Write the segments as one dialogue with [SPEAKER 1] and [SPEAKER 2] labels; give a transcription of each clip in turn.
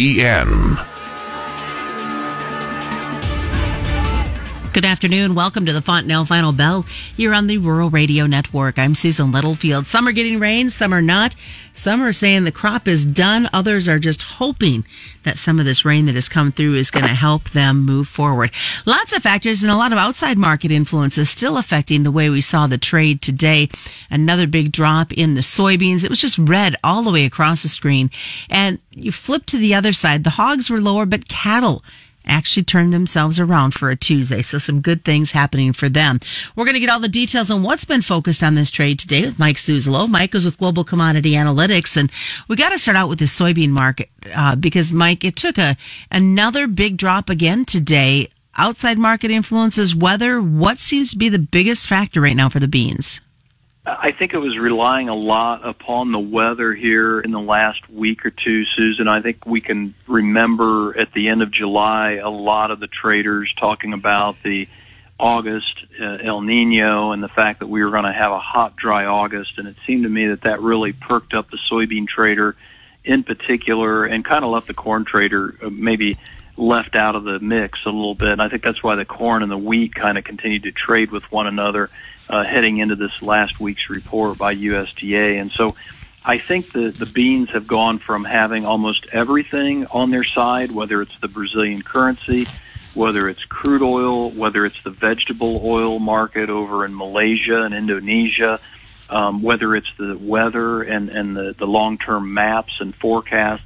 [SPEAKER 1] ESPN.
[SPEAKER 2] Good afternoon. Welcome to the Fontanelle Final Bell here on the Rural Radio Network. I'm Susan Littlefield. Some are getting rain, some are not. Some are saying the crop is done. Others are just hoping that some of this rain that has come through is going to help them move forward. Lots of factors and a lot of outside market influences still affecting the way we saw the trade today. Another big drop in the soybeans. It was just red all the way across the screen. And you flip to the other side. The hogs were lower, but cattle actually turned themselves around for a Tuesday. So some good things happening for them. We're going to get all the details on what's been focused on this trade today with Mike Zuzolo. Mike is with Global Commodity Analytics, and we got to start out with the soybean market uh, because Mike, it took a another big drop again today. Outside market influences, weather. What seems to be the biggest factor right now for the beans?
[SPEAKER 3] I think it was relying a lot upon the weather here in the last week or two, Susan. I think we can remember at the end of July a lot of the traders talking about the August uh, El Nino and the fact that we were going to have a hot, dry August. And it seemed to me that that really perked up the soybean trader in particular and kind of left the corn trader uh, maybe left out of the mix a little bit. And I think that's why the corn and the wheat kind of continued to trade with one another uh, heading into this last week's report by USDA. And so I think the, the beans have gone from having almost everything on their side, whether it's the Brazilian currency, whether it's crude oil, whether it's the vegetable oil market over in Malaysia and Indonesia, um, whether it's the weather and, and the, the long-term maps and forecasts.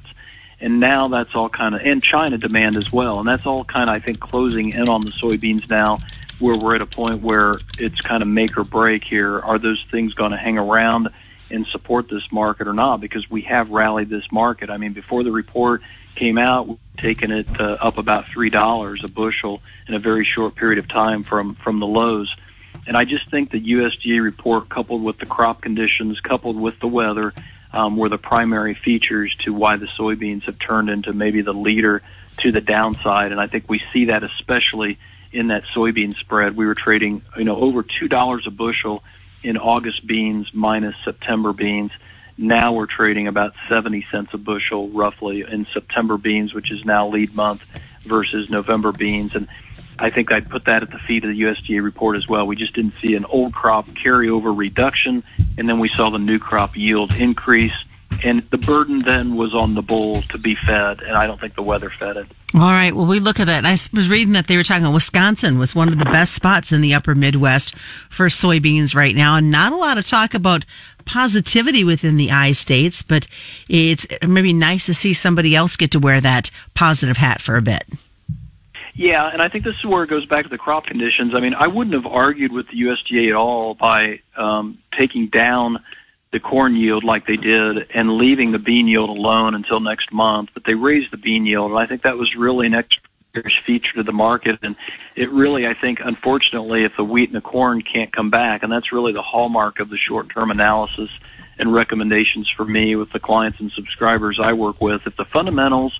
[SPEAKER 3] And now that's all kind of, and China demand as well. And that's all kind of, I think, closing in on the soybeans now where we're at a point where it's kind of make or break here. Are those things going to hang around and support this market or not? Because we have rallied this market. I mean, before the report came out, we've taken it uh, up about three dollars a bushel in a very short period of time from from the lows. And I just think the USDA report, coupled with the crop conditions, coupled with the weather, um, were the primary features to why the soybeans have turned into maybe the leader to the downside. And I think we see that especially in that soybean spread. We were trading, you know, over two dollars a bushel in August beans minus September beans. Now we're trading about 70 cents a bushel roughly in September beans, which is now lead month versus November beans. And I think I'd put that at the feet of the USDA report as well. We just didn't see an old crop carryover reduction, and then we saw the new crop yield increase. And the burden then was on the bull to be fed, and I don't think the weather fed it.
[SPEAKER 2] All right. Well, we look at that. I was reading that they were talking about Wisconsin was one of the best spots in the upper Midwest for soybeans right now. And not a lot of talk about positivity within the I states, but it's maybe nice to see somebody else get to wear that positive hat for a bit.
[SPEAKER 3] Yeah, and I think this is where it goes back to the crop conditions. I mean, I wouldn't have argued with the USDA at all by um, taking down the corn yield like they did and leaving the bean yield alone until next month. But they raised the bean yield, and I think that was really an extra feature to the market. And it really, I think, unfortunately, if the wheat and the corn can't come back, and that's really the hallmark of the short-term analysis and recommendations for me with the clients and subscribers I work with. If the fundamentals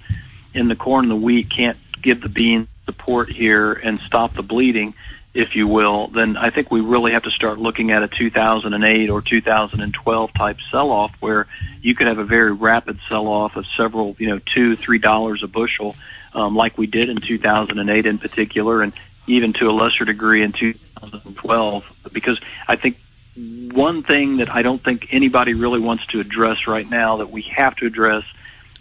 [SPEAKER 3] in the corn and the wheat can't give the bean support here and stop the bleeding, if you will, then I think we really have to start looking at a 2008 or 2012 type sell-off where you could have a very rapid sell-off of several, you know, two, three dollars a bushel, um, like we did in 2008 in particular, and even to a lesser degree in 2012. Because I think one thing that I don't think anybody really wants to address right now that we have to address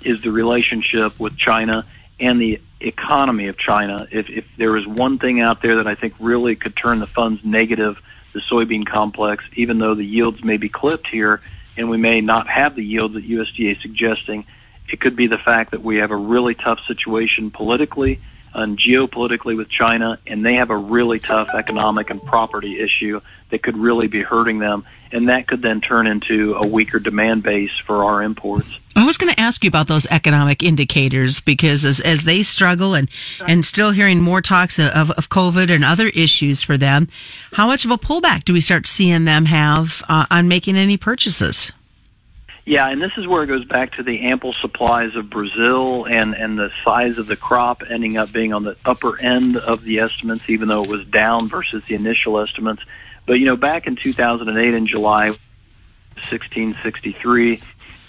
[SPEAKER 3] is the relationship with China and the economy of China. If, if there is one thing out there that I think really could turn the funds negative, the soybean complex, even though the yields may be clipped here and we may not have the yields that USDA is suggesting, it could be the fact that we have a really tough situation politically geopolitically with China, and they have a really tough economic and property issue that could really be hurting them, and that could then turn into a weaker demand base for our imports.
[SPEAKER 2] I was going to ask you about those economic indicators because as, as they struggle and, and still hearing more talks of, of COVID and other issues for them, how much of a pullback do we start seeing them have uh, on making any purchases?
[SPEAKER 3] Yeah, and this is where it goes back to the ample supplies of Brazil and, and the size of the crop ending up being on the upper end of the estimates, even though it was down versus the initial estimates. But, you know, back in 2008 in July, 1663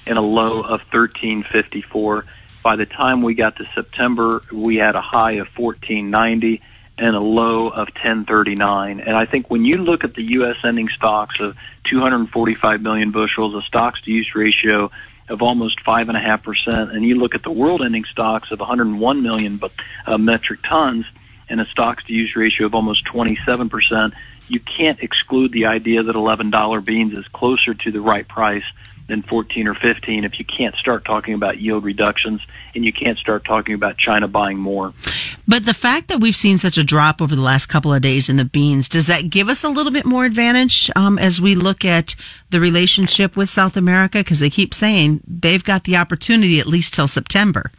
[SPEAKER 3] and a low of 1354. By the time we got to September, we had a high of 1490 and a low of 1039. And I think when you look at the U.S. ending stocks of 245 million bushels, a stocks to use ratio of almost five and you look at the world ending stocks of 101 million uh, metric tons and a stocks to use ratio of almost 27 percent, you can't exclude the idea that $11 beans is closer to the right price than 14 or 15 if you can't start talking about yield reductions and you can't start talking about China buying more.
[SPEAKER 2] But the fact that we've seen such a drop over the last couple of days in the beans, does that give us a little bit more advantage um, as we look at the relationship with South America? Because they keep saying they've got the opportunity at least till September.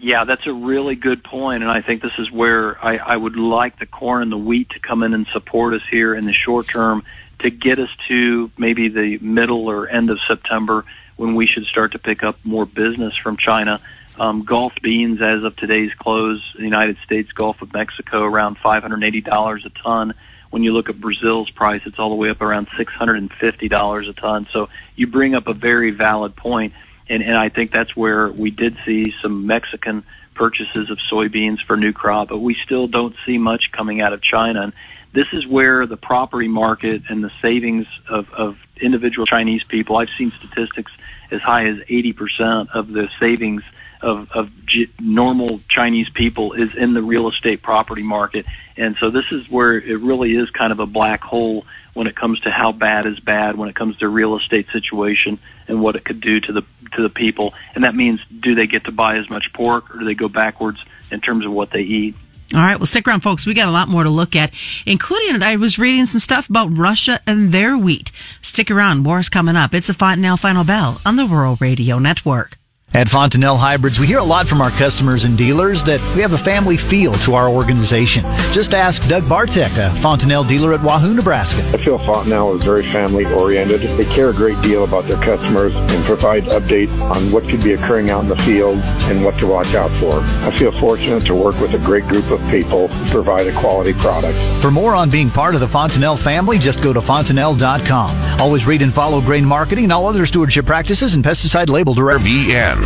[SPEAKER 3] Yeah, that's a really good point, and I think this is where I, I would like the corn and the wheat to come in and support us here in the short term to get us to maybe the middle or end of September when we should start to pick up more business from China. Um, Gulf beans, as of today's close, the United States, Gulf of Mexico, around $580 a ton. When you look at Brazil's price, it's all the way up around $650 a ton. So you bring up a very valid point, and, and I think that's where we did see some Mexican purchases of soybeans for new crop, but we still don't see much coming out of China. And this is where the property market and the savings of, of individual Chinese people, I've seen statistics as high as 80% of the savings of, of G- normal Chinese people is in the real estate property market. And so this is where it really is kind of a black hole when it comes to how bad is bad when it comes to real estate situation and what it could do to the to the people. And that means do they get to buy as much pork or do they go backwards in terms of what they eat?
[SPEAKER 2] All right. Well, stick around, folks. We got a lot more to look at, including I was reading some stuff about Russia and their wheat. Stick around. More is coming up. It's a Fontanelle Final Bell on the Rural Radio Network.
[SPEAKER 1] At Fontanelle Hybrids, we hear a lot from our customers and dealers that we have a family feel to our organization. Just ask Doug Bartek, a Fontanelle dealer at Wahoo, Nebraska.
[SPEAKER 4] I feel Fontanelle is very family oriented. They care a great deal about their customers and provide updates on what could be occurring out in the field and what to watch out for. I feel fortunate to work with a great group of people who provide a quality product.
[SPEAKER 1] For more on being part of the Fontanelle family, just go to fontanelle.com. Always read and follow grain marketing and all other stewardship practices and pesticide label direct.
[SPEAKER 5] VN.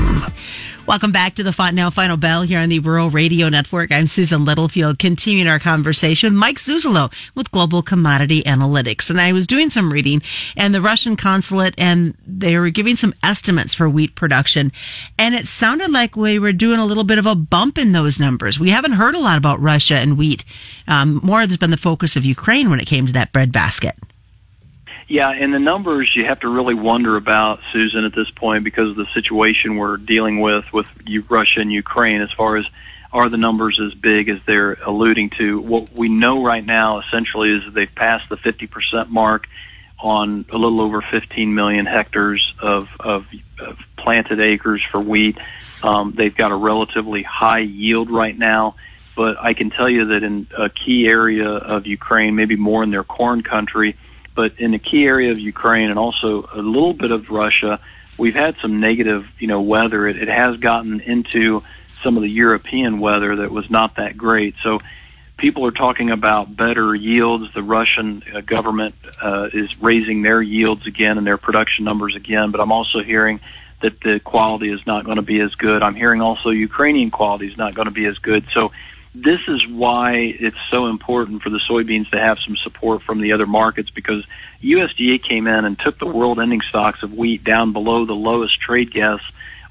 [SPEAKER 2] Welcome back to the Fontanelle Final Bell here on the Rural Radio Network. I'm Susan Littlefield, continuing our conversation with Mike Zuzolo with Global Commodity Analytics. And I was doing some reading and the Russian consulate and they were giving some estimates for wheat production. And it sounded like we were doing a little bit of a bump in those numbers. We haven't heard a lot about Russia and wheat. Um, more has been the focus of Ukraine when it came to that breadbasket.
[SPEAKER 3] Yeah, and the numbers you have to really wonder about, Susan, at this point because of the situation we're dealing with with Russia and Ukraine as far as are the numbers as big as they're alluding to. What we know right now essentially is that they've passed the 50% mark on a little over 15 million hectares of, of, of planted acres for wheat. Um, they've got a relatively high yield right now, but I can tell you that in a key area of Ukraine, maybe more in their corn country, but in the key area of Ukraine and also a little bit of Russia, we've had some negative, you know, weather. It, it has gotten into some of the European weather that was not that great. So people are talking about better yields. The Russian uh, government uh, is raising their yields again and their production numbers again. But I'm also hearing that the quality is not going to be as good. I'm hearing also Ukrainian quality is not going to be as good. So this is why it's so important for the soybeans to have some support from the other markets because USDA came in and took the world ending stocks of wheat down below the lowest trade guess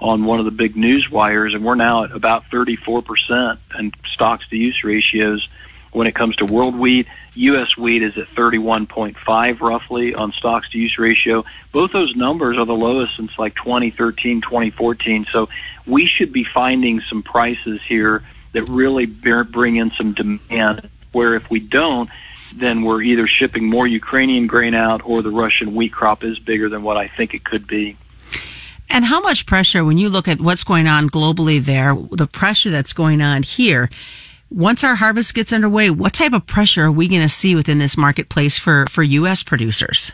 [SPEAKER 3] on one of the big news wires, and we're now at about 34% in stocks to use ratios when it comes to world wheat. U.S. wheat is at 31.5 roughly on stocks to use ratio. Both those numbers are the lowest since like 2013, 2014. So we should be finding some prices here that really bring in some demand. Where if we don't, then we're either shipping more Ukrainian grain out or the Russian wheat crop is bigger than what I think it could be.
[SPEAKER 2] And how much pressure, when you look at what's going on globally there, the pressure that's going on here, once our harvest gets underway, what type of pressure are we going to see within this marketplace for, for U.S. producers?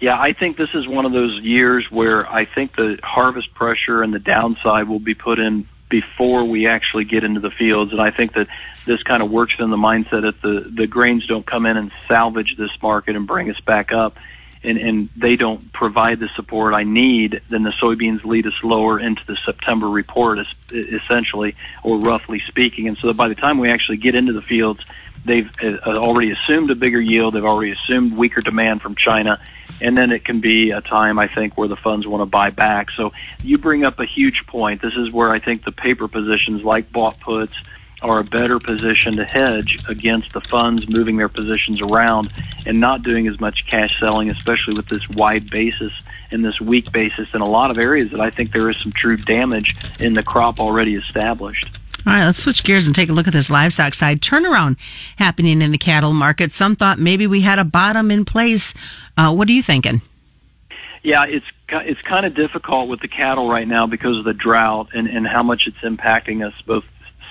[SPEAKER 3] Yeah, I think this is one of those years where I think the harvest pressure and the downside will be put in before we actually get into the fields. And I think that this kind of works in the mindset that the, the grains don't come in and salvage this market and bring us back up. and, and they don't provide the support I need, then the soybeans lead us lower into the September report, essentially, or roughly speaking. And so by the time we actually get into the fields, they've uh, already assumed a bigger yield. They've already assumed weaker demand from China. And then it can be a time, I think, where the funds want to buy back. So you bring up a huge point. This is where I think the paper positions like bought puts are a better position to hedge against the funds moving their positions around and not doing as much cash selling, especially with this wide basis and this weak basis in a lot of areas that I think there is some true damage in the crop already established.
[SPEAKER 2] All right, let's switch gears and take a look at this livestock side turnaround happening in the cattle market. Some thought maybe we had a bottom in place. Uh, what are you thinking?
[SPEAKER 3] Yeah, it's it's kind of difficult with the cattle right now because of the drought and, and how much it's impacting us both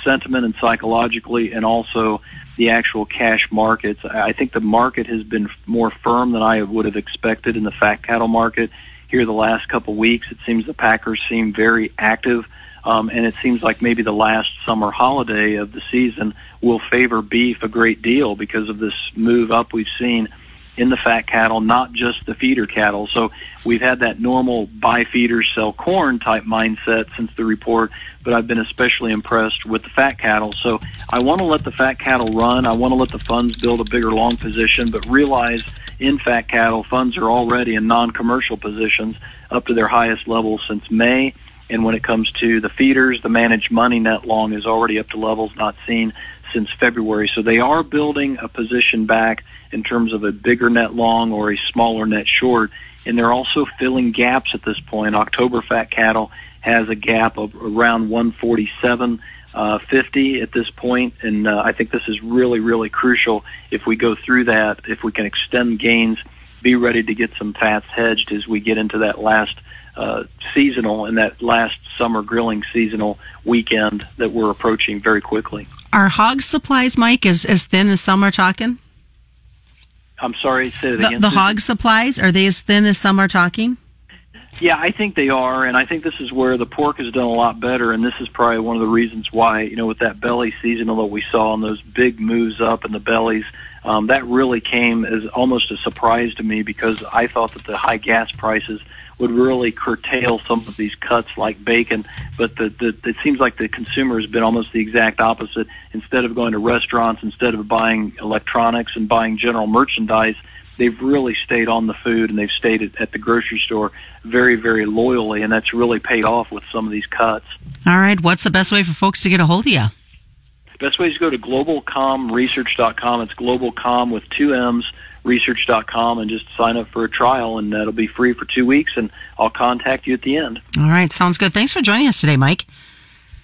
[SPEAKER 3] sentiment and psychologically, and also the actual cash markets. I think the market has been more firm than I would have expected in the fat cattle market here the last couple weeks. It seems the packers seem very active um, and it seems like maybe the last summer holiday of the season will favor beef a great deal because of this move up we've seen in the fat cattle, not just the feeder cattle. So we've had that normal buy feeders, sell corn type mindset since the report, but I've been especially impressed with the fat cattle. So I want to let the fat cattle run. I want to let the funds build a bigger long position, but realize in fat cattle, funds are already in non-commercial positions up to their highest level since May. And when it comes to the feeders, the managed money net long is already up to levels not seen since February. So they are building a position back in terms of a bigger net long or a smaller net short. And they're also filling gaps at this point. October fat cattle has a gap of around 147. Uh, 50 at this point, and uh, I think this is really, really crucial. If we go through that, if we can extend gains, be ready to get some fats hedged as we get into that last uh, seasonal and that last summer grilling seasonal weekend that we're approaching very quickly.
[SPEAKER 2] Are hog supplies, Mike, as, as thin as some are talking?
[SPEAKER 3] I'm sorry, say it
[SPEAKER 2] the,
[SPEAKER 3] again.
[SPEAKER 2] The hog supplies, are they as thin as some are talking?
[SPEAKER 3] Yeah, I think they are, and I think this is where the pork has done a lot better, and this is probably one of the reasons why, you know, with that belly seasonal that we saw and those big moves up in the bellies, um, that really came as almost a surprise to me because I thought that the high gas prices – would really curtail some of these cuts like bacon. But the, the, it seems like the consumer has been almost the exact opposite. Instead of going to restaurants, instead of buying electronics and buying general merchandise, they've really stayed on the food and they've stayed at, at the grocery store very, very loyally. And that's really paid off with some of these cuts.
[SPEAKER 2] All right. What's the best way for folks to get a hold of you?
[SPEAKER 3] Best way is to go to globalcomresearch.com. It's globalcom with two M's research.com and just sign up for a trial, and that'll be free for two weeks, and I'll contact you at the end.
[SPEAKER 2] All right, sounds good. Thanks for joining us today, Mike.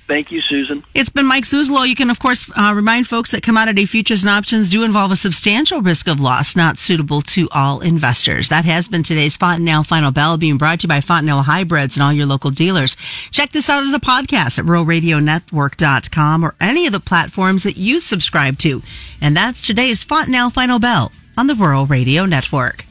[SPEAKER 3] Thank you, Susan.
[SPEAKER 2] It's been Mike Zuzolo. You can, of course, uh, remind folks that commodity futures and options do involve a substantial risk of loss, not suitable to all investors. That has been today's Fontanelle Final Bell being brought to you by Fontanelle Hybrids and all your local dealers. Check this out as a podcast at ruralradionetwork.com or any of the platforms that you subscribe to. And that's today's Fontanelle Final Bell on the Rural Radio Network.